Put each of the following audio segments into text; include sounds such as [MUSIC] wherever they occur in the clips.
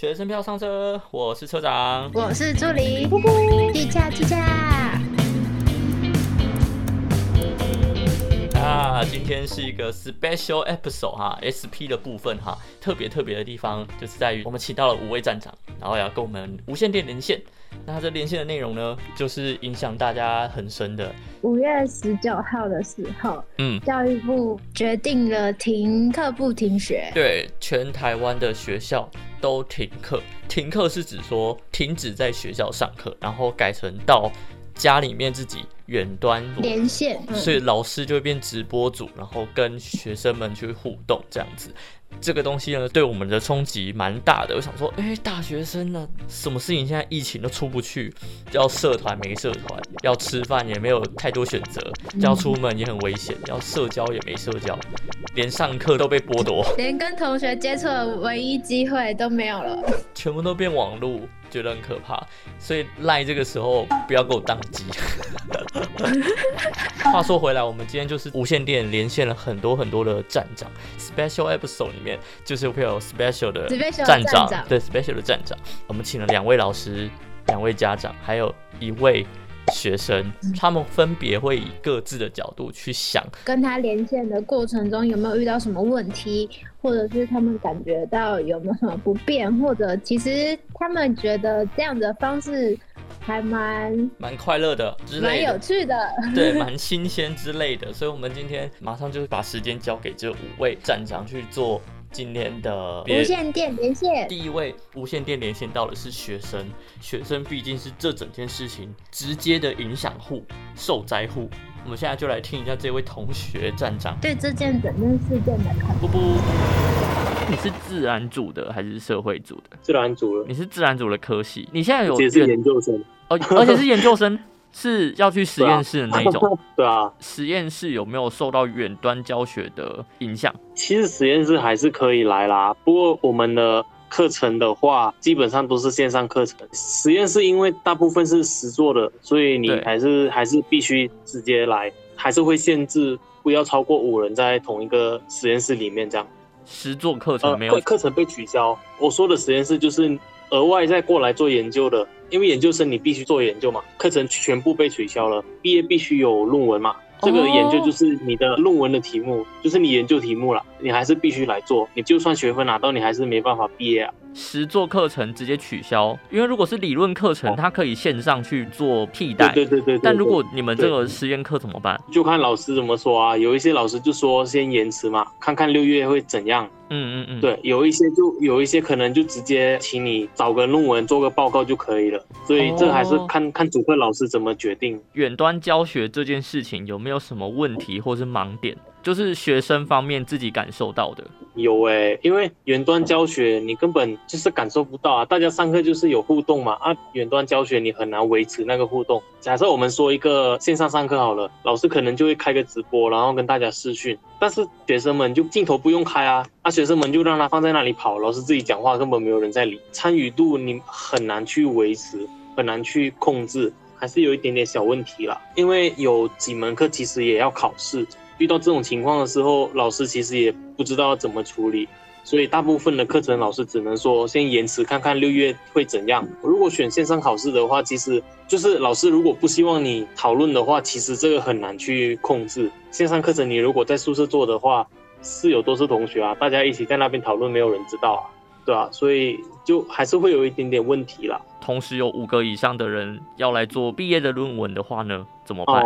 学生票上车，我是车长，我是助理，呼呼计价计价。啊，今天是一个 special episode 哈，SP 的部分哈，特别特别的地方就是在于我们请到了五位站长，然后要跟我们无线电连线。那这连线的内容呢，就是影响大家很深的。五月十九号的时候，嗯，教育部决定了停课不停学。对，全台湾的学校都停课。停课是指说停止在学校上课，然后改成到家里面自己远端连线，所以老师就会变直播组，然后跟学生们去互动这样子。这个东西呢，对我们的冲击蛮大的。我想说，哎，大学生呢，什么事情现在疫情都出不去，要社团没社团，要吃饭也没有太多选择，要出门也很危险，要社交也没社交，连上课都被剥夺，连跟同学接触的唯一机会都没有了，全部都变网路。觉得很可怕，所以赖这个时候不要给我宕机。[LAUGHS] 话说回来，我们今天就是无线电连线了很多很多的站长，special episode 里面就是会有 special 的站长，对 special 的站长，我们请了两位老师、两位家长，还有一位。学生。他们分别会以各自的角度去想，跟他连线的过程中有没有遇到什么问题，或者是他们感觉到有没有什么不便，或者其实他们觉得这样的方式还蛮蛮快乐的，蛮有趣的，对，蛮新鲜之类的。所以，我们今天马上就是把时间交给这五位站长去做。今天的无线电连线，第一位无线电连线到的是学生，学生毕竟是这整件事情直接的影响户、受灾户。我们现在就来听一下这位同学站长对这件整件事件的看法。不不，你是自然组的还是社会组的？自然组的。你是自然组的科系，你现在有也是研究生哦，而且是研究生。是要去实验室的那一种，[LAUGHS] 对啊。实验室有没有受到远端教学的影响？其实实验室还是可以来啦，不过我们的课程的话，基本上都是线上课程。实验室因为大部分是实做的，所以你还是还是必须直接来，还是会限制不要超过五人在同一个实验室里面这样。实做课程没有课程被取消。我说的实验室就是额外再过来做研究的。因为研究生你必须做研究嘛，课程全部被取消了，毕业必须有论文嘛，这个研究就是你的论文的题目，就是你研究题目了，你还是必须来做，你就算学分拿到，你还是没办法毕业啊。实做课程直接取消，因为如果是理论课程，它可以线上去做替代。对对对。但如果你们这个实验课怎么办？就看老师怎么说啊。有一些老师就说先延迟嘛，看看六月会怎样。嗯嗯嗯。对，有一些就有一些可能就直接请你找个论文做个报告就可以了。所以这还是看看主课老师怎么决定。远端教学这件事情有没有什么问题或是盲点？就是学生方面自己感受到的有诶，因为远端教学你根本就是感受不到啊，大家上课就是有互动嘛啊，远端教学你很难维持那个互动。假设我们说一个线上上课好了，老师可能就会开个直播，然后跟大家视讯，但是学生们就镜头不用开啊，啊学生们就让他放在那里跑，老师自己讲话根本没有人在理，参与度你很难去维持，很难去控制，还是有一点点小问题啦。因为有几门课其实也要考试。遇到这种情况的时候，老师其实也不知道怎么处理，所以大部分的课程老师只能说先延迟看看六月会怎样。如果选线上考试的话，其实就是老师如果不希望你讨论的话，其实这个很难去控制。线上课程你如果在宿舍做的话，室友都是同学啊，大家一起在那边讨论，没有人知道啊，对啊，所以就还是会有一点点问题啦。同时有五个以上的人要来做毕业的论文的话呢，怎么办？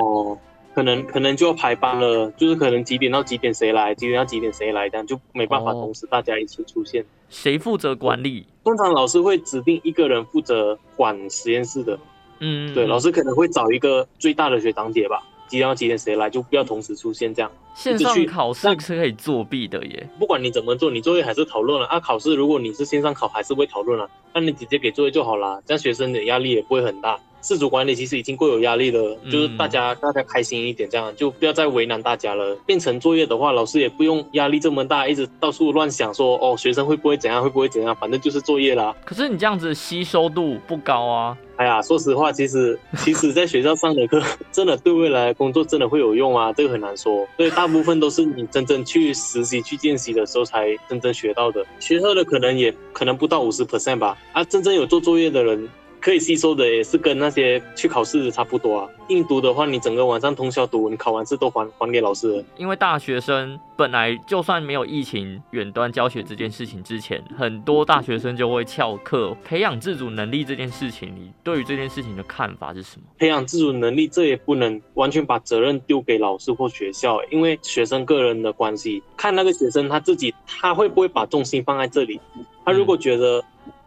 可能可能就要排班了，就是可能几点到几点谁来，几点到几点谁来，这样就没办法同时大家一起出现。谁负责管理？通常老师会指定一个人负责管实验室的。嗯，对，老师可能会找一个最大的学长姐吧，几点到几点谁来，就不要同时出现这样。线上考试是可以作弊的耶。不管你怎么做，你作业还是讨论了啊。考试如果你是线上考，还是会讨论了，那你直接给作业就好了，这样学生的压力也不会很大。自主管理其实已经够有压力了，就是大家大家开心一点，这样就不要再为难大家了。变成作业的话，老师也不用压力这么大，一直到处乱想说哦，学生会不会怎样，会不会怎样，反正就是作业啦。可是你这样子吸收度不高啊。哎呀，说实话，其实其实在学校上的课，[LAUGHS] 真的对未来工作真的会有用啊，这个很难说。所以大部分都是你真正去实习、去见习的时候才真正学到的。学校的可能也可能不到五十 percent 吧。啊，真正有做作业的人。可以吸收的也是跟那些去考试的差不多啊。硬读的话，你整个晚上通宵读，你考完试都还还给老师。因为大学生本来就算没有疫情远端教学这件事情之前，很多大学生就会翘课。培养自主能力这件事情，你对于这件事情的看法是什么？培养自主能力，这也不能完全把责任丢给老师或学校，因为学生个人的关系，看那个学生他自己，他会不会把重心放在这里。他如果觉得。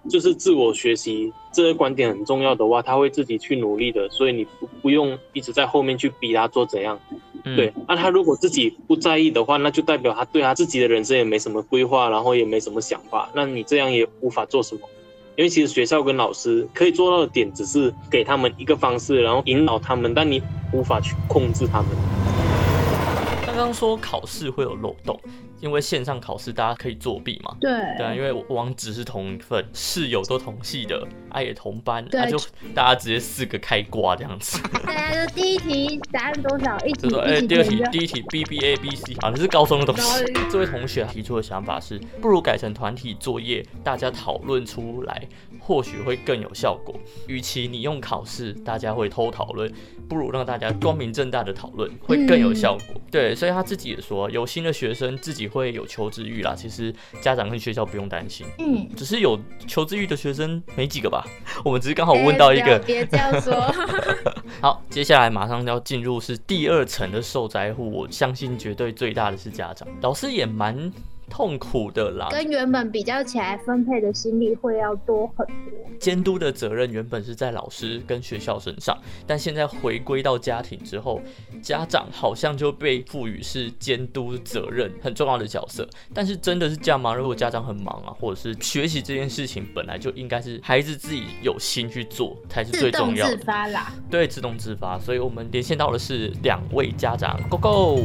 就是自我学习这个观点很重要的话，他会自己去努力的，所以你不不用一直在后面去逼他做怎样。对，那他如果自己不在意的话，那就代表他对他自己的人生也没什么规划，然后也没什么想法。那你这样也无法做什么，因为其实学校跟老师可以做到的点，只是给他们一个方式，然后引导他们，但你无法去控制他们。刚刚说考试会有漏洞。因为线上考试大家可以作弊嘛？对对啊，因为网址是同一份，室友都同系的，啊也同班，那就大家直接四个开挂这样子。[LAUGHS] 大家就第一题答案多少，一题就说哎，第二题第一题 B B A B C，好像是高中的东西。这位同学提出的想法是，不如改成团体作业，大家讨论出来，或许会更有效果。与其你用考试，大家会偷讨论，不如让大家光明正大的讨论，会更有效果。对，所以他自己也说，有心的学生自己。会有求知欲啦，其实家长跟学校不用担心，嗯，只是有求知欲的学生没几个吧。[LAUGHS] 我们只是刚好问到一个，别这样说。[LAUGHS] 好，接下来马上要进入是第二层的受灾户，我相信绝对最大的是家长，老师也蛮。痛苦的啦，跟原本比较起来，分配的心力会要多很多。监督的责任原本是在老师跟学校身上，但现在回归到家庭之后，家长好像就被赋予是监督责任很重要的角色。但是真的是这样吗？如果家长很忙啊，或者是学习这件事情本来就应该是孩子自己有心去做才是最重要的。自发啦，对，自动自发。所以我们连线到的是两位家长，Go Go。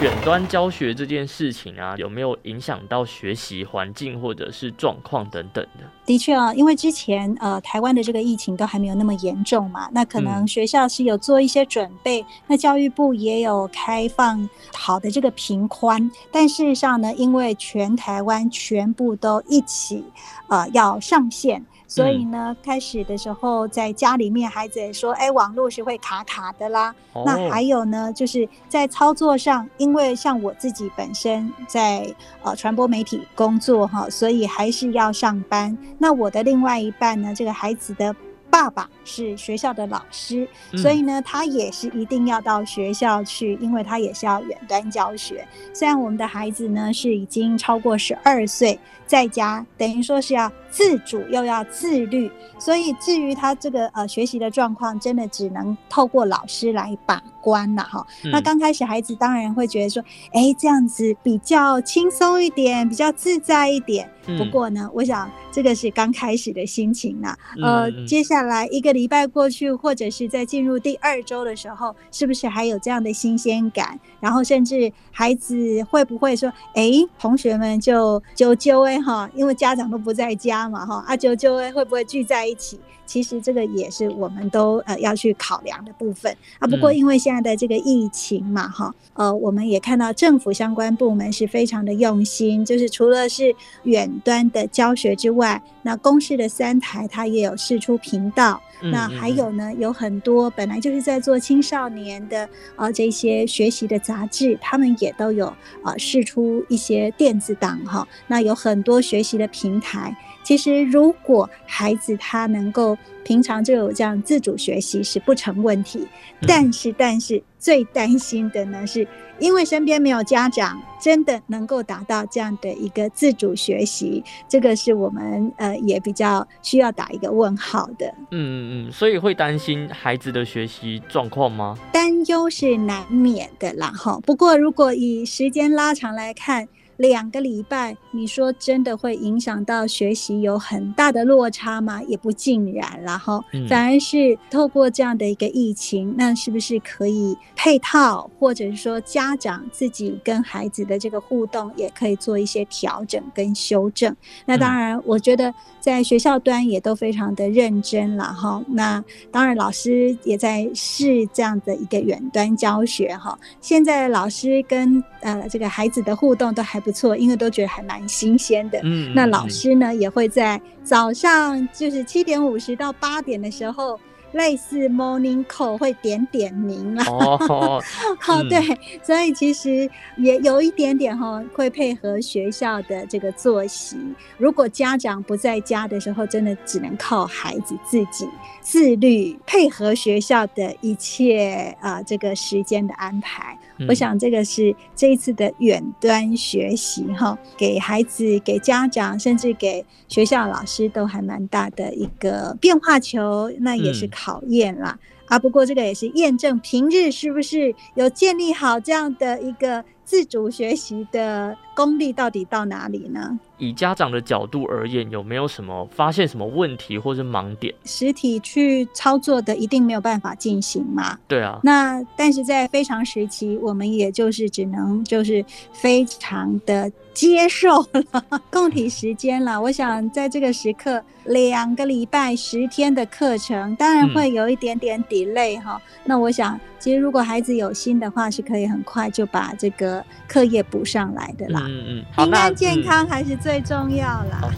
远端教学这件事情啊，有没有影响到学习环境或者是状况等等的？的确啊，因为之前呃台湾的这个疫情都还没有那么严重嘛，那可能学校是有做一些准备，那教育部也有开放好的这个平宽，但事实上呢，因为全台湾全部都一起呃要上线。所以呢，开始的时候在家里面，孩子也说：“哎，网络是会卡卡的啦。”那还有呢，就是在操作上，因为像我自己本身在呃传播媒体工作哈，所以还是要上班。那我的另外一半呢，这个孩子的。爸爸是学校的老师，所以呢，他也是一定要到学校去，因为他也是要远端教学。虽然我们的孩子呢是已经超过十二岁，在家等于说是要自主又要自律，所以至于他这个呃学习的状况，真的只能透过老师来把关了哈。那刚开始孩子当然会觉得说，哎，这样子比较轻松一点，比较自在一点。不过呢，我想这个是刚开始的心情呐。呃，接下来一个礼拜过去，或者是在进入第二周的时候，是不是还有这样的新鲜感？然后甚至孩子会不会说：“哎，同学们就就就哎哈，因为家长都不在家嘛哈，啊就就会会不会聚在一起？”其实这个也是我们都呃要去考量的部分啊。不过因为现在的这个疫情嘛哈，呃，我们也看到政府相关部门是非常的用心，就是除了是远端的教学之外，那公视的三台它也有试出频道。那还有呢，有很多本来就是在做青少年的啊这些学习的杂志，他们也都有啊试出一些电子档哈。那有很多学习的平台。其实，如果孩子他能够平常就有这样自主学习是不成问题。但是，但是最担心的呢，是因为身边没有家长真的能够达到这样的一个自主学习，这个是我们呃也比较需要打一个问号的。嗯嗯嗯，所以会担心孩子的学习状况吗？担忧是难免的啦哈。不过，如果以时间拉长来看。两个礼拜，你说真的会影响到学习有很大的落差吗？也不尽然，然后反而是透过这样的一个疫情，那是不是可以配套，或者是说家长自己跟孩子的这个互动也可以做一些调整跟修正？那当然，我觉得在学校端也都非常的认真了哈。那当然，老师也在试这样的一个远端教学哈。现在老师跟呃这个孩子的互动都还不。不错，因为都觉得还蛮新鲜的。嗯，那老师呢也会在早上，就是七点五十到八点的时候。类似 morning call 会点点名啊，哦，好 [LAUGHS] 对，所以其实也有一点点哈，会配合学校的这个作息。如果家长不在家的时候，真的只能靠孩子自己自律，配合学校的一切啊，这个时间的安排。我想这个是这一次的远端学习哈，给孩子、给家长，甚至给学校老师都还蛮大的一个变化球，那也是。考验啦啊！不过这个也是验证平日是不是有建立好这样的一个自主学习的功力，到底到哪里呢？以家长的角度而言，有没有什么发现什么问题或是盲点？实体去操作的一定没有办法进行嘛？对啊。那但是在非常时期，我们也就是只能就是非常的接受了 [LAUGHS] 共体时间了。我想在这个时刻，两个礼拜十天的课程，当然会有一点点 delay 哈。那我想，其实如果孩子有心的话，是可以很快就把这个课业补上来的啦。嗯嗯。平安健康还是最。最重要啦。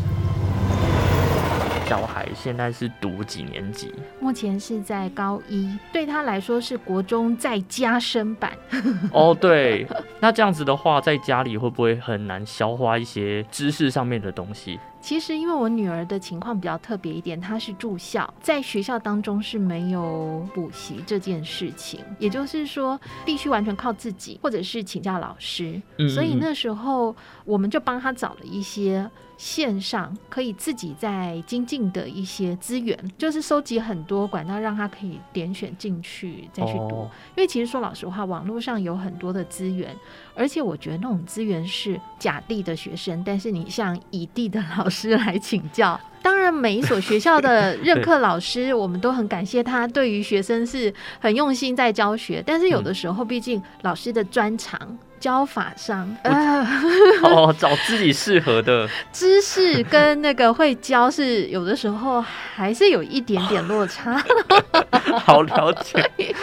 小孩现在是读几年级？目前是在高一，对他来说是国中再加深版。[LAUGHS] 哦，对，那这样子的话，在家里会不会很难消化一些知识上面的东西？其实，因为我女儿的情况比较特别一点，她是住校，在学校当中是没有补习这件事情，也就是说，必须完全靠自己，或者是请教老师。所以那时候，我们就帮她找了一些线上可以自己在精进的一些资源，就是收集很多管道，让他可以点选进去再去读。因为其实说老实话，网络上有很多的资源。而且我觉得那种资源是甲地的学生，但是你向乙地的老师来请教，[LAUGHS] 当然每一所学校的任课老师，我们都很感谢他对于学生是很用心在教学，但是有的时候毕竟老师的专长。教法上，[LAUGHS] 哦，找自己适合的 [LAUGHS] 知识跟那个会教是有的时候还是有一点点落差。好了解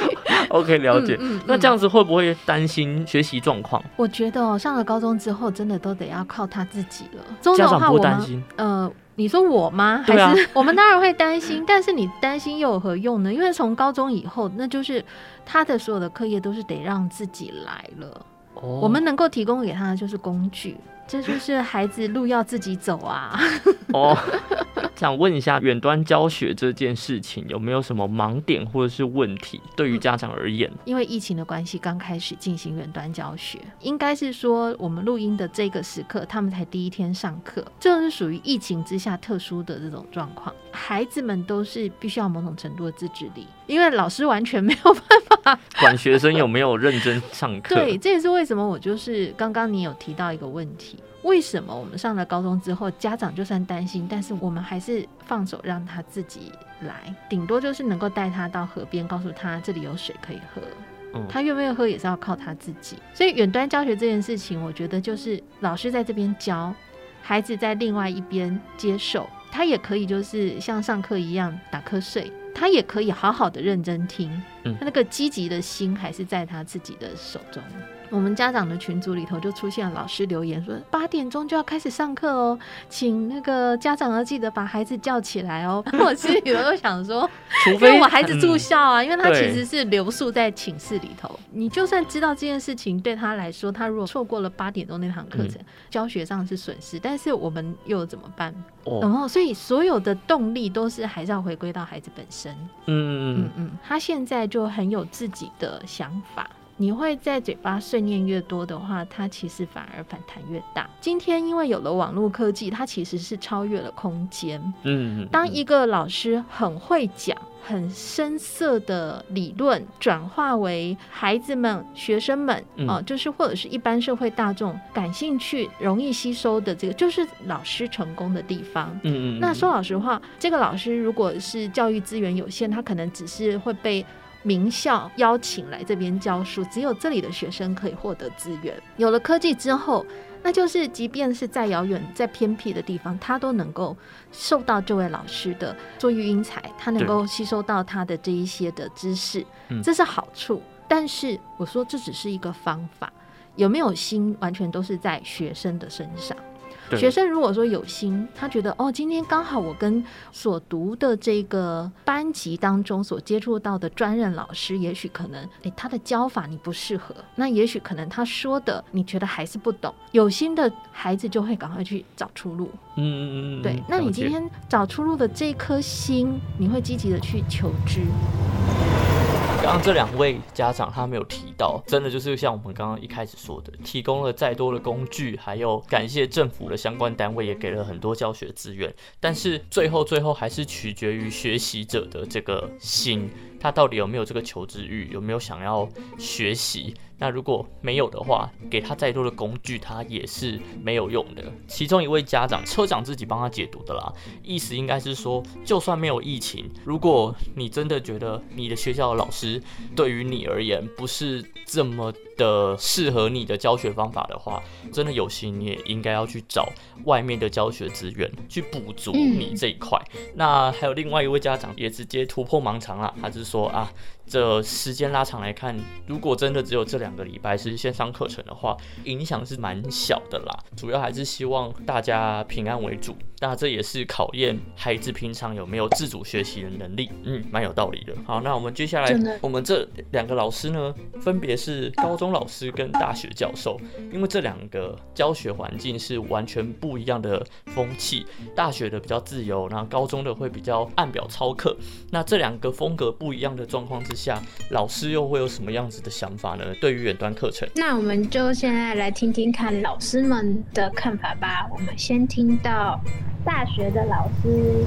，OK，了解。那这样子会不会担心学习状况？我觉得哦，上了高中之后，真的都得要靠他自己了。家长不担心？呃，你说我吗？[LAUGHS] 还是我们当然会担心，但是你担心又有何用呢？因为从高中以后，那就是他的所有的课业都是得让自己来了。我们能够提供给他的就是工具，这就是孩子路要自己走啊。[LAUGHS] 哦，想问一下，远端教学这件事情有没有什么盲点或者是问题？对于家长而言，因为疫情的关系，刚开始进行远端教学，应该是说我们录音的这个时刻，他们才第一天上课，这是属于疫情之下特殊的这种状况。孩子们都是必须要某种程度的自制力，因为老师完全没有办法管学生有没有认真上课。对，这也是为什么我就是刚刚你有提到一个问题，为什么我们上了高中之后，家长就算担心，但是我们还是放手让他自己来，顶多就是能够带他到河边，告诉他这里有水可以喝。嗯，他愿不愿意喝也是要靠他自己。所以远端教学这件事情，我觉得就是老师在这边教，孩子在另外一边接受。他也可以就是像上课一样打瞌睡，他也可以好好的认真听，他那个积极的心还是在他自己的手中。我们家长的群组里头就出现了老师留言说八点钟就要开始上课哦，请那个家长要记得把孩子叫起来哦。[LAUGHS] 我心里头都想说，除非我孩子住校啊，因为他其实是留宿在寝室里头。你就算知道这件事情对他来说，他如果错过了八点钟那堂课程，教学上是损失，但是我们又怎么办？然后，所以所有的动力都是还是要回归到孩子本身。嗯嗯嗯嗯，他现在就很有自己的想法。你会在嘴巴碎念越多的话，它其实反而反弹越大。今天因为有了网络科技，它其实是超越了空间。嗯，当一个老师很会讲。很深色的理论转化为孩子们、学生们啊，就是或者是一般社会大众感兴趣、容易吸收的这个，就是老师成功的地方。嗯嗯。那说老实话，这个老师如果是教育资源有限，他可能只是会被名校邀请来这边教书，只有这里的学生可以获得资源。有了科技之后。那就是，即便是在遥远、在偏僻的地方，他都能够受到这位老师的做育英才，他能够吸收到他的这一些的知识，这是好处。但是我说，这只是一个方法，有没有心，完全都是在学生的身上。学生如果说有心，他觉得哦，今天刚好我跟所读的这个班级当中所接触到的专任老师，也许可能诶他的教法你不适合，那也许可能他说的你觉得还是不懂。有心的孩子就会赶快去找出路。嗯嗯嗯。对，那你今天找出路的这颗心，你会积极的去求知。刚这两位家长他没有提到，真的就是像我们刚刚一开始说的，提供了再多的工具，还有感谢政府的相关单位也给了很多教学资源，但是最后最后还是取决于学习者的这个心，他到底有没有这个求知欲，有没有想要学习。那如果没有的话，给他再多的工具，他也是没有用的。其中一位家长车长自己帮他解读的啦，意思应该是说，就算没有疫情，如果你真的觉得你的学校的老师对于你而言不是这么的适合你的教学方法的话，真的有心你也应该要去找外面的教学资源去补足你这一块。那还有另外一位家长也直接突破盲肠了，他是说啊。这时间拉长来看，如果真的只有这两个礼拜是线上课程的话，影响是蛮小的啦。主要还是希望大家平安为主。那这也是考验孩子平常有没有自主学习的能力。嗯，蛮有道理的。好，那我们接下来，我们这两个老师呢，分别是高中老师跟大学教授，因为这两个教学环境是完全不一样的风气。大学的比较自由，然后高中的会比较按表操课。那这两个风格不一样的状况之下，老师又会有什么样子的想法呢？对于远端课程，那我们就现在来听听看老师们的看法吧。我们先听到大学的老师。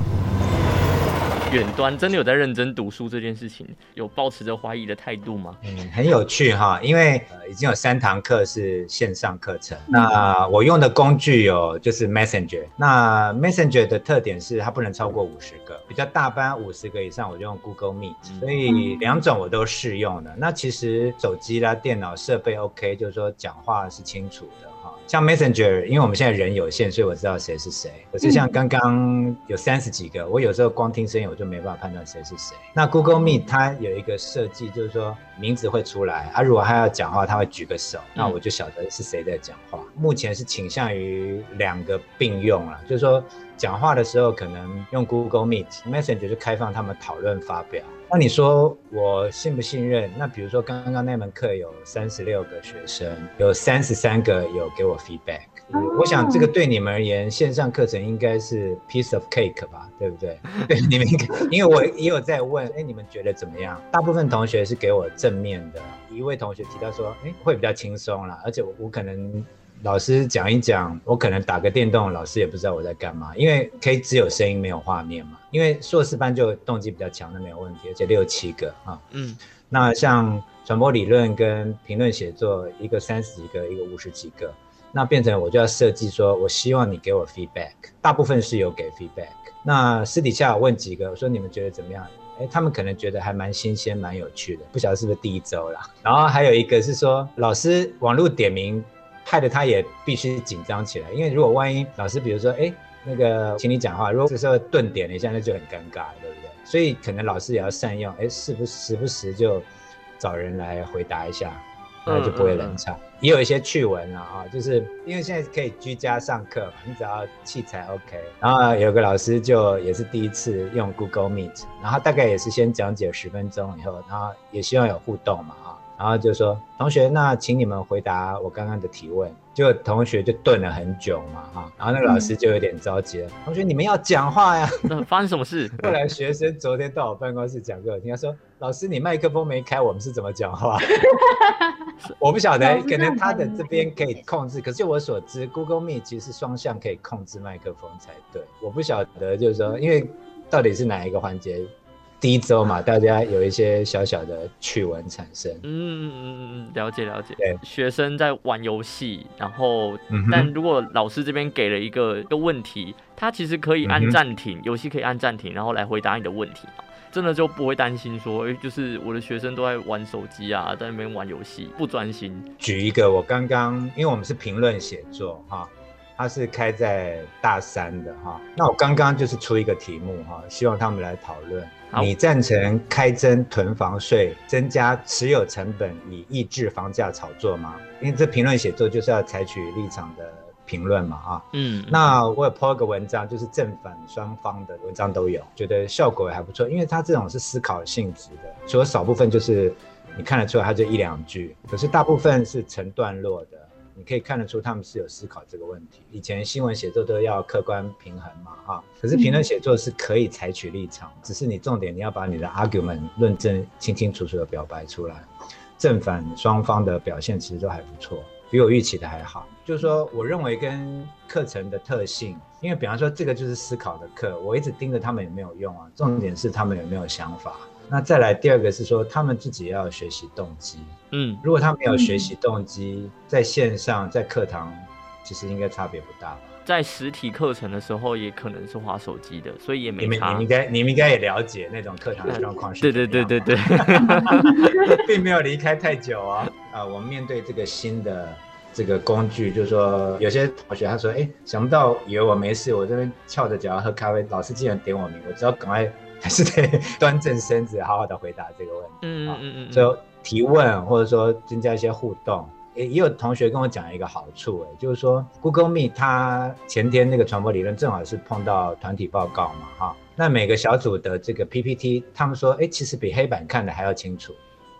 远端真的有在认真读书这件事情，有保持着怀疑的态度吗？嗯，很有趣哈，因为呃已经有三堂课是线上课程。那我用的工具有就是 Messenger，那 Messenger 的特点是它不能超过五十个，比较大班五十个以上我就用 Google Meet，所以两种我都试用的。那其实手机啦、电脑设备 OK，就是说讲话是清楚的。像 Messenger，因为我们现在人有限，所以我知道谁是谁。可是像刚刚有三十几个，我有时候光听声音我就没办法判断谁是谁。那 Google Meet 它有一个设计，就是说名字会出来，啊，如果他要讲话，他会举个手，那我就晓得是谁在讲话。目前是倾向于两个并用了，就是说讲话的时候可能用 Google Meet，Messenger 就开放他们讨论发表。那你说我信不信任？那比如说刚刚那门课有三十六个学生，有三十三个有给我 feedback。我想这个对你们而言，线上课程应该是 piece of cake 吧，对不对？对，你们应该，因为我也有在问，哎，你们觉得怎么样？大部分同学是给我正面的，一位同学提到说，哎，会比较轻松啦，而且我我可能。老师讲一讲，我可能打个电动，老师也不知道我在干嘛，因为可以只有声音没有画面嘛。因为硕士班就动机比较强，那没有问题，而且六七个啊。嗯，那像传播理论跟评论写作，一个三十几个，一个五十几个，那变成我就要设计说，我希望你给我 feedback，大部分是有给 feedback。那私底下问几个，我说你们觉得怎么样？哎，他们可能觉得还蛮新鲜、蛮有趣的，不晓得是不是第一周啦。然后还有一个是说，老师网络点名。害得他也必须紧张起来，因为如果万一老师比如说，哎，那个请你讲话，如果这时候顿点了一下，那就很尴尬，对不对？所以可能老师也要善用，哎，是不时不时就找人来回答一下，那就不会冷场。也有一些趣闻了啊，就是因为现在可以居家上课嘛，你只要器材 OK。然后有个老师就也是第一次用 Google Meet，然后大概也是先讲解十分钟以后，然后也希望有互动嘛啊。然后就说同学，那请你们回答我刚刚的提问。结果同学就顿了很久嘛，哈，然后那个老师就有点着急了，同学你们要讲话呀。[LAUGHS] 那发生什么事？[LAUGHS] 后来学生昨天到我办公室讲给我听，他说：“老师，你麦克风没开，我们是怎么讲话？” [LAUGHS] 我不晓得，可能他的这边可以控制，可是就我所知，Google Meet 其实是双向可以控制麦克风才对。我不晓得，就是说，因为到底是哪一个环节？第一周嘛，大家有一些小小的趣闻产生。嗯嗯嗯嗯，了解了解。对，学生在玩游戏，然后，嗯但如果老师这边给了一个一个问题，他其实可以按暂停，游戏可以按暂停，然后来回答你的问题嘛。真的就不会担心说，哎、就是我的学生都在玩手机啊，在那边玩游戏，不专心。举一个，我刚刚因为我们是评论写作哈，它是开在大三的哈，那我刚刚就是出一个题目哈，希望他们来讨论。你赞成开征囤房税，增加持有成本以抑制房价炒作吗？因为这评论写作就是要采取立场的评论嘛啊。嗯，那我有 po 一个文章，就是正反双方的文章都有，觉得效果也还不错，因为它这种是思考性质的，除了少部分就是你看得出来它就一两句，可是大部分是成段落的，你可以看得出他们是有思考这个问题。以前新闻写作都要客观平衡嘛，哈，可是评论写作是可以采取立场，只是你重点你要把你的 argument 论证清清楚楚的表白出来，正反双方的表现其实都还不错。比我预期的还好，就是说，我认为跟课程的特性，因为比方说这个就是思考的课，我一直盯着他们也没有用啊。重点是他们有没有想法。那再来第二个是说，他们自己要有学习动机。嗯，如果他没有学习动机，在线上在课堂，其实应该差别不大吧？在实体课程的时候也可能是划手机的，所以也没你们你们应。该你们应该也了解那种课堂的状况是对对对对对 [LAUGHS] [LAUGHS] [LAUGHS] 并没有离开太久啊。啊，我们面对这个新的这个工具，就是说有些同学他说，哎，想不到以为我没事，我这边翘着脚要喝咖啡，老师竟然点我名，我只要赶快还是得端正身子，好好的回答这个问题。嗯啊嗯嗯嗯，所以提问或者说增加一些互动。也也有同学跟我讲一个好处，哎，就是说 Google Meet 它前天那个传播理论正好是碰到团体报告嘛，哈，那每个小组的这个 PPT，他们说，哎，其实比黑板看的还要清楚，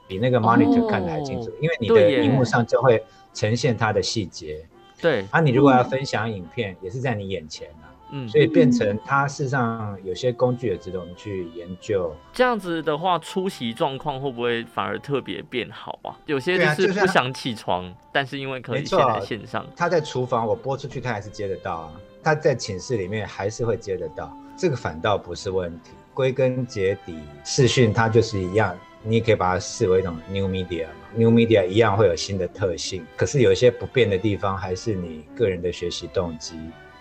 比那个 monitor 哦看的还清楚，因为你的荧幕上就会呈现它的细节，对，啊，你如果要分享影片，也是在你眼前啊，嗯，所以变成它事实上有些工具也值得我们去研究。这样子的话，出席状况会不会反而特别变好啊？有些是不想起床，但是因为可以没错现在线上，他在厨房，我播出去，他还是接得到啊。他在寝室里面还是会接得到，这个反倒不是问题。归根结底，视讯它就是一样，你也可以把它视为一种 new media 嘛。new media 一样会有新的特性，可是有一些不变的地方，还是你个人的学习动机。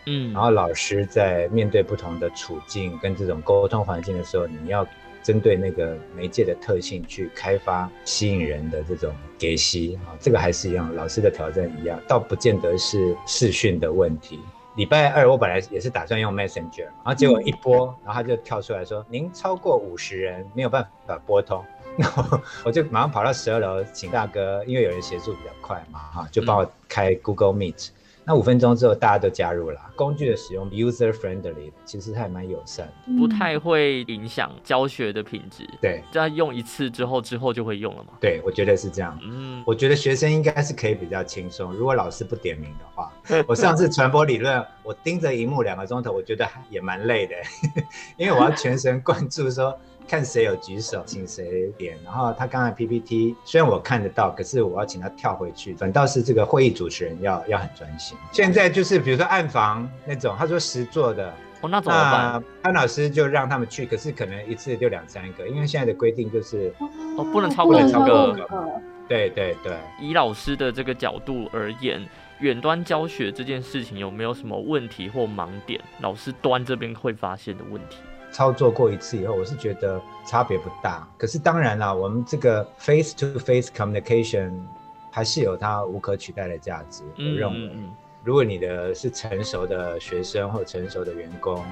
嗯，然后老师在面对不同的处境跟这种沟通环境的时候，你要针对那个媒介的特性去开发吸引人的这种给息啊，这个还是一样，老师的挑战一样，倒不见得是视讯的问题。礼拜二我本来也是打算用 Messenger，然后结果一拨，然后他就跳出来说：“您超过五十人没有办法拨通。”然后我就马上跑到十二楼请大哥，因为有人协助比较快嘛，哈，就帮我开 Google Meet。那五分钟之后，大家都加入了。工具的使用 user friendly，其实还蛮友善的。不太会影响教学的品质。对这样用一次之后，之后就会用了嘛？对，我觉得是这样。嗯，我觉得学生应该是可以比较轻松，如果老师不点名的话。[LAUGHS] 我上次传播理论，我盯着荧幕两个钟头，我觉得也蛮累的，[LAUGHS] 因为我要全神贯注说看谁有举手，请谁点。然后他刚才 PPT 虽然我看得到，可是我要请他跳回去，反倒是这个会议主持人要要很专心。现在就是比如说暗房那种，他说实做的，哦，那怎么办？那潘老师就让他们去，可是可能一次就两三个，因为现在的规定就是，哦，不能超过五不能超过个五。个。对对对。以老师的这个角度而言，远端教学这件事情有没有什么问题或盲点？老师端这边会发现的问题？操作过一次以后，我是觉得差别不大。可是当然啦，我们这个 face to face communication 还是有它无可取代的价值。我嗯认为，如果你的是成熟的学生或成熟的员工，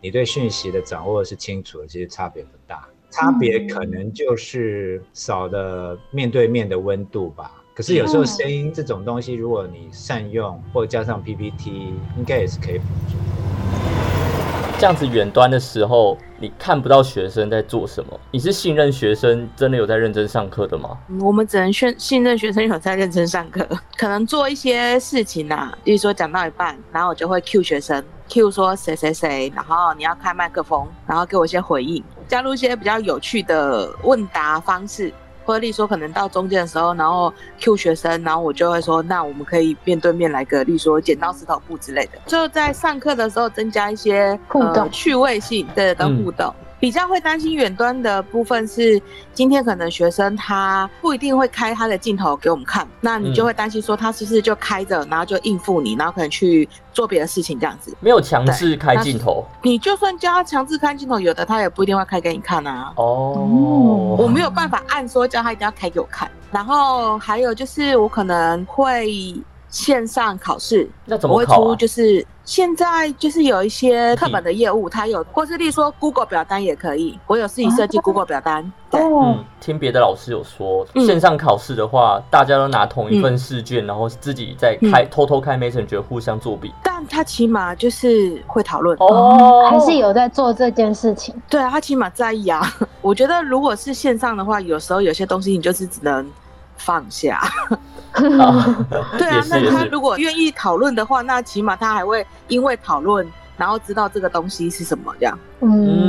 你对讯息的掌握是清楚的，其实差别不大。差别可能就是少的面对面的温度吧。可是有时候嗯声音这种东西，如果你善用或加上 PPT，应该也是可以辅助的。这样子远端的时候，你看不到学生在做什么，你是信任学生真的有在认真上课的吗？我们只能信信任学生有在认真上课，[LAUGHS] 可能做一些事情啊，比如说讲到一半，然后我就会 Q 学生，Q 说谁谁谁，然后你要开麦克风，然后给我一些回应，加入一些比较有趣的问答方式。或者例如说，可能到中间的时候，然后 Q 学生，然后我就会说，那我们可以面对面来个，例如说剪刀石头布之类的，就在上课的时候增加一些互动呃、趣味性对的嗯互动。比较会担心远端的部分是，今天可能学生他不一定会开他的镜头给我们看，那你就会担心说他是不是就开着，然后就应付你，然后可能去做别的事情这样子。没有强制开镜头你就算叫他强制开镜头，有的他也不一定会开给你看啊。哦。我没有办法按说叫他一定要开给我看。然后还有就是我可能会线上考试，那怎我会出么考啊？就是现在就是有一些课本的业务，它有，或是例如说 Google 表单也可以，我有自己设计 Google 表单。对，哦嗯，，听别的老师有说，嗯线上考试的话，大家都拿同一份试卷，然后自己在开偷偷开 Messenger 互相作弊。但他起码就是会讨论。哦，还是有在做这件事情。对啊，他起码在意啊。[LAUGHS] 我觉得如果是线上的话，有时候有些东西你就是只能放下。[LAUGHS] 啊 [LAUGHS] 对啊。那他如果愿意讨论的话，那起码他还会因为讨论，然后知道这个东西是什么这样。嗯，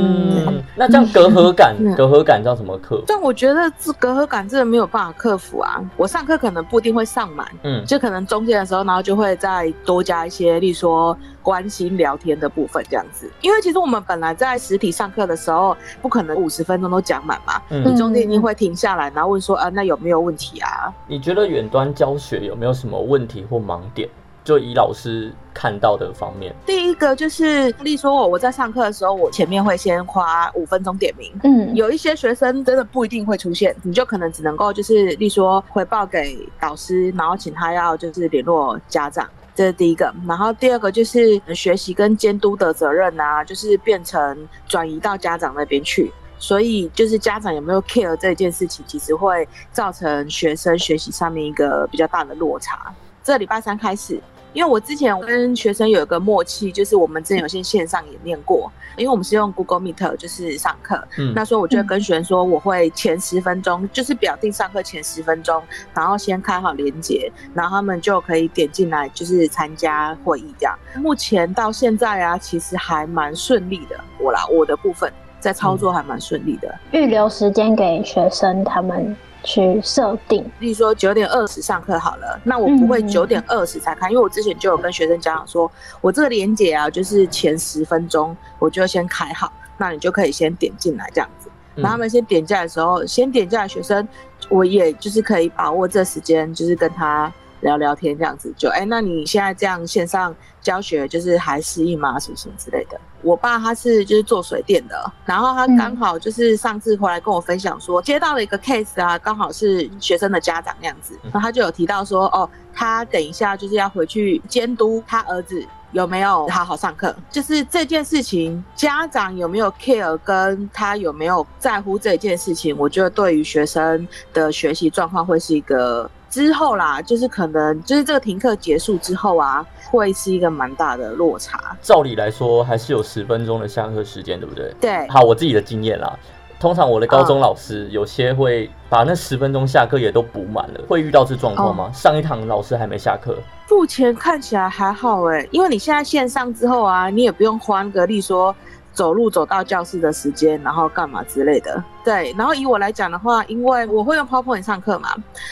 嗯，那这样隔阂感嗯，隔阂感这样怎么克服？但我觉得这隔阂感真的没有办法克服啊。我上课可能不一定会上满，嗯，就可能中间的时候，然后就会再多加一些，例如说关心聊天的部分这样子。因为其实我们本来在实体上课的时候，不可能五十分钟都讲满嘛，嗯你中间一定会停下来，然后问说，啊，那有没有问题啊？你觉得远端教学有没有什么问题或盲点？就以老师看到的方面，第一个就是，例如说我我在上课的时候，我前面会先花五分钟点名。嗯，有一些学生真的不一定会出现，你就可能只能够就是，例如说回报给导师，然后请他要就是联络家长，这是第一个。然后第二个就是学习跟监督的责任啊，就是变成转移到家长那边去。所以就是家长有没有 care 这件事情，其实会造成学生学习上面一个比较大的落差。这礼拜三开始，因为我之前跟学生有一个默契，就是我们之前有些线上演练过，因为我们是用 Google Meet 就是上课，嗯，那所以我就会跟学生说，我会前十分钟，就是表定上课前十分钟，然后先开好连接，然后他们就可以点进来，就是参加会议这样。目前到现在啊，其实还蛮顺利的，我啦，我的部分在操作还蛮顺利的。预留时间给学生他们去设定。例如说九点二十上课好了，那我不会嗯九点二十才开，因为我之前就有跟学生讲说，我这个连接啊，就是前十分钟我就先开好，那你就可以先点进来这样子。嗯然后他们先点进来的时候，先点进来的学生，我也就是可以把握这时间，就是跟他聊聊天这样子。就哎，那你现在这样线上教学，就是还适应吗？什么什么之类的。我爸他是就是做水电的，然后他刚好就是上次回来跟我分享说，接到了一个 case 啊，刚好是学生的家长那样子，然后他就有提到说，哦，他等一下就是要回去监督他儿子有没有好好上课，就是这件事情，家长有没有 care，跟他有没有在乎这件事情，我觉得对于学生的学习状况会是一个之后啦，就是可能就是这个停课结束之后啊，会是一个蛮大的落差。照理来说还是有十分钟的下课时间，对不对？对，好，我自己的经验啦，通常我的高中老师有些会把那十分钟下课也都补满了，会遇到这状况吗？上一堂老师还没下课，目前看起来还好哎，因为你现在线上之后啊，你也不用花个例说走路走到教室的时间，然后干嘛之类的。对，然后以我来讲的话，因为我会用 PowerPoint 上课嘛，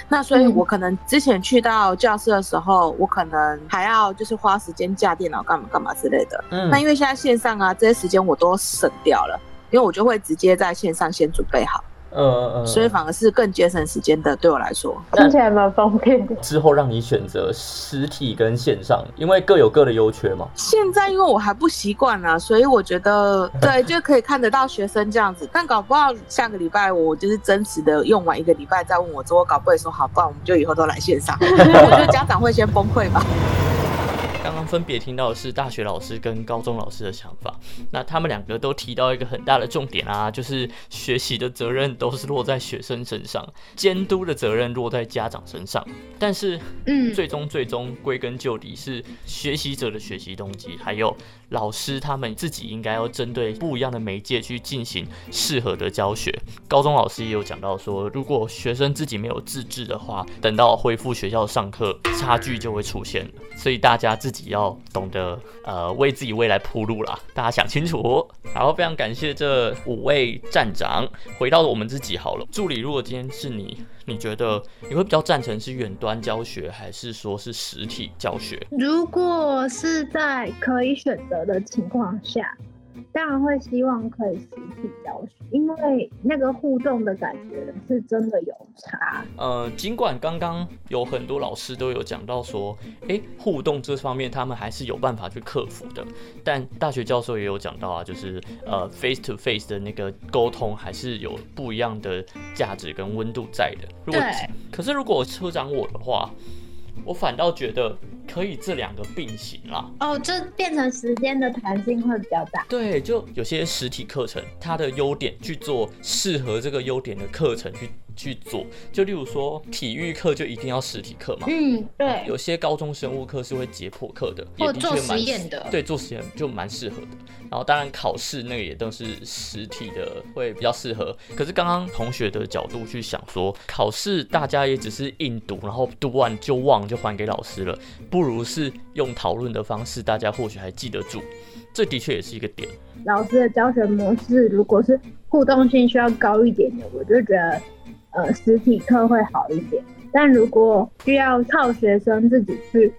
那所以嗯我可能之前去到教室的时候，我可能还要就是花时间架电脑干嘛干嘛之类的。嗯那因为现在线上啊，这些时间我都省掉了，因为我就会直接在线上先准备好，呃呃，所以反而是更节省时间的，对我来说。听起来蛮方便的。之后让你选择实体跟线上，因为各有各的优缺嘛。现在因为我还不习惯啊，所以我觉得 [LAUGHS] 对就可以看得到学生这样子。但搞不好下个礼拜我就是真实的用完一个礼拜再问我之后，搞不会说好，不然我们就以后都来线上。[LAUGHS] 我觉得家长会先崩溃吧。刚刚分别听到的是大学老师跟高中老师的想法，那他们两个都提到一个很大的重点啊，就是学习的责任都是落在学生身上，监督的责任落在家长身上。但是，嗯最终最终归根究底是学习者的学习动机，还有老师他们自己应该要针对不一样的媒介去进行适合的教学。高中老师也有讲到说，如果学生自己没有自制的话，等到恢复学校上课，差距就会出现。所以大家自己要懂得呃为自己未来铺路啦，大家想清楚。然后非常感谢这五位站长。回到我们自己好了，助理，如果今天是你，你觉得你会比较赞成是远端教学，还是说是实体教学？如果是在可以选择的情况下。当然会希望可以实体教学，因为那个互动的感觉是真的有差。呃，尽管刚刚有很多老师都有讲到说，哎，互动这方面他们还是有办法去克服的，但大学教授也有讲到啊，就是呃，face to face 的那个沟通还是有不一样的价值跟温度在的。如果可是如果车长我的话。我反倒觉得可以这两个并行啦。哦，这变成时间的弹性会比较大。对，就有些实体课程，它的优点去做适合这个优点的课程去。去做，就例如说体育课就一定要实体课嘛？嗯，对。有些高中生物课是会解剖课的，也的确蛮的。对，做实验就蛮适合的。然后当然考试那个也都是实体的，会比较适合。可是刚刚同学的角度去想说，考试大家也只是硬读，然后读完就忘，就还给老师了。不如是用讨论的方式，大家或许还记得住。这的确也是一个点。老师的教学模式如果是互动性需要高一点的，我就觉得。呃，实体课会好一点，但如果需要靠学生自己去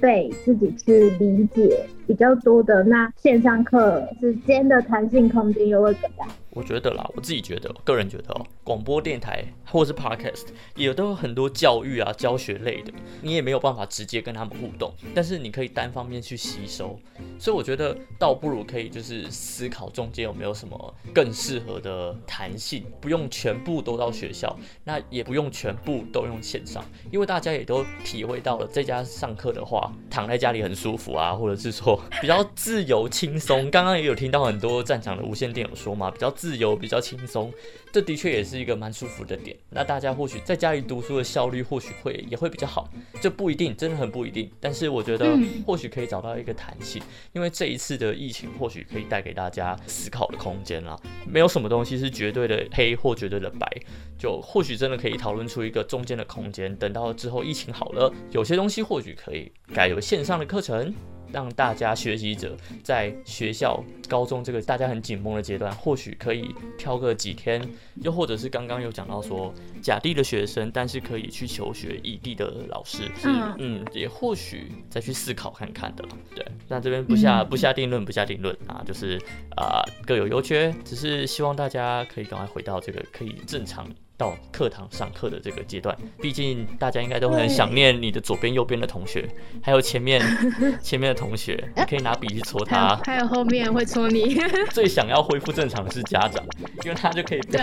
背、自己去理解比较多的，那线上课时间的弹性空间又会更大。我觉得啦，我自己觉得，个人觉得哦，广播电台或是 podcast 也都有很多教育啊、教学类的，你也没有办法直接跟他们互动，但是你可以单方面去吸收。所以我觉得倒不如可以就是思考中间有没有什么更适合的弹性，不用全部都到学校，那也不用全部都用线上，因为大家也都体会到了在家上课的话，躺在家里很舒服啊，或者是说比较自由轻松。刚刚也有听到很多战场的无线电有说嘛，比较自。自由比较轻松，这的确也是一个蛮舒服的点。那大家或许在家里读书的效率或许会也会比较好，这不一定，真的很不一定。但是我觉得或许可以找到一个弹性，因为这一次的疫情或许可以带给大家思考的空间啦。没有什么东西是绝对的黑或绝对的白，就或许真的可以讨论出一个中间的空间。等到之后疫情好了，有些东西或许可以改为线上的课程。让大家学习者在学校、高中这个大家很紧绷的阶段，或许可以挑个几天，又或者是刚刚有讲到说甲地的学生，但是可以去求学乙地的老师，嗯嗯，也或许再去思考看看的。对，那这边不下不下定论，不下定论啊，就是啊各有优缺，只是希望大家可以赶快回到这个可以正常。到课堂上课的这个阶段，毕竟大家应该都很想念你的左边、右边的同学，还有前面 [LAUGHS] 前面的同学，你可以拿笔去戳他，还有后面会戳你。[LAUGHS] 最想要恢复正常的是家长，因为他就可以对，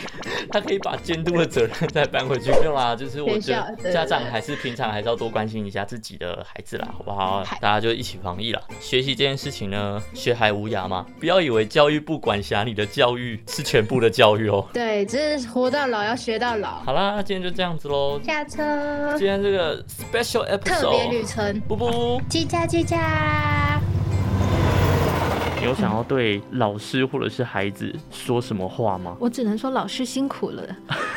[LAUGHS] 他可以把监督的责任再搬回去。没有啦，就是我觉得家长还是平常还是要多关心一下自己的孩子啦，好不好？大家就一起防疫了。学习这件事情呢，学海无涯嘛，不要以为教育部管辖你的教育是全部的教育哦。对，只是活到老。要学到老。好啦，今天就这样子喽。下车。今天这个 special episode 特别旅程。不不，叽喳叽喳。有想要对老师或者是孩子说什么话吗？我只能说老师辛苦了，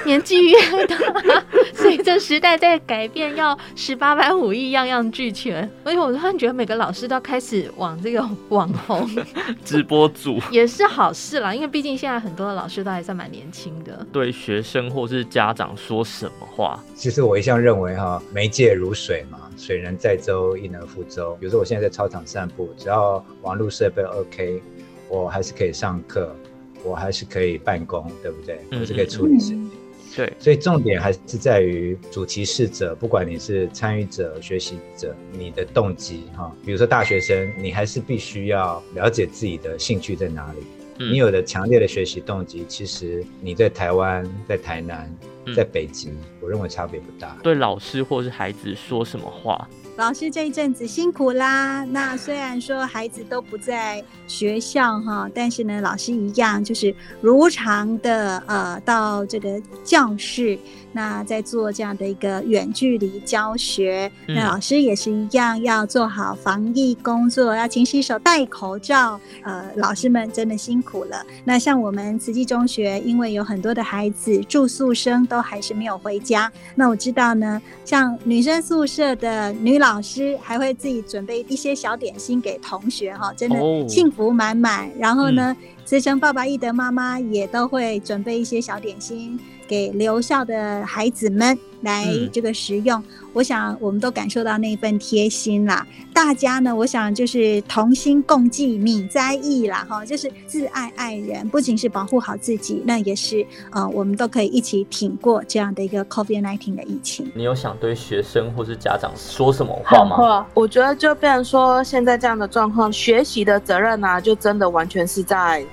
年纪越大，[LAUGHS] 随着时代在改变，要十八般武艺样样俱全。而且我突然觉得每个老师都要开始往这个网红 [LAUGHS] 直播组也是好事啦，因为毕竟现在很多的老师都还算蛮年轻的。对学生或是家长说什么话？其实我一向认为哈，媒介如水嘛。水能载舟，亦能覆舟。比如说，我现在在操场散步，只要网络设备 OK，我还是可以上课，我还是可以办公，对不对？我是可以处理事情。对，所以重点还是在于主题事者，不管你是参与者、学习者，你的动机哈。比如说大学生，你还是必须要了解自己的兴趣在哪里。你有的强烈的学习动机，其实你在台湾、在台南、在北京，我认为差别不大。对老师或是孩子说什么话，老师这一阵子辛苦啦。那虽然说孩子都不在学校哈，但是呢，老师一样就是如常的呃到这个教室。那在做这样的一个远距离教学，那老师也是一样要做好防疫工作，要勤洗手、戴口罩。呃，老师们真的辛苦了。那像我们慈济中学，因为有很多的孩子住宿生都还是没有回家，那我知道呢，像女生宿舍的女老师还会自己准备一些小点心给同学哈，真的幸福满满。然后呢，慈诚爸爸、义德妈妈也都会准备一些小点心。给留校的孩子们来这个食用，我想我们都感受到那份贴心啦。大家呢，我想就是同心共济，米灾疫啦，哈，就是自爱爱人，不仅是保护好自己，那也是呃，我们都可以一起挺过这样的一个 COVID-19 的疫情。你有想对学生或是家长说什么话吗？我觉得就变成说，现在这样的状况，学习的责任呢，就真的完全是在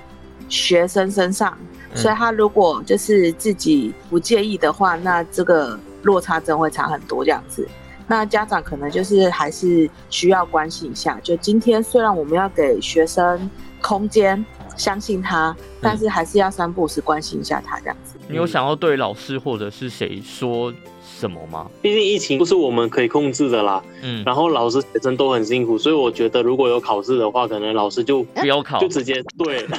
学生身上。所以他如果就是自己不介意的话，那这个落差真会差很多这样子。那家长可能就是还是需要关心一下。就今天虽然我们要给学生空间，相信他，但是还是要三步是关心一下他这样子。你有想要对老师或者是谁说什么吗？毕竟疫情不是我们可以控制的啦。嗯。然后老师学生都很辛苦，所以我觉得如果有考试的话，可能老师就不要考，就直接对。[LAUGHS]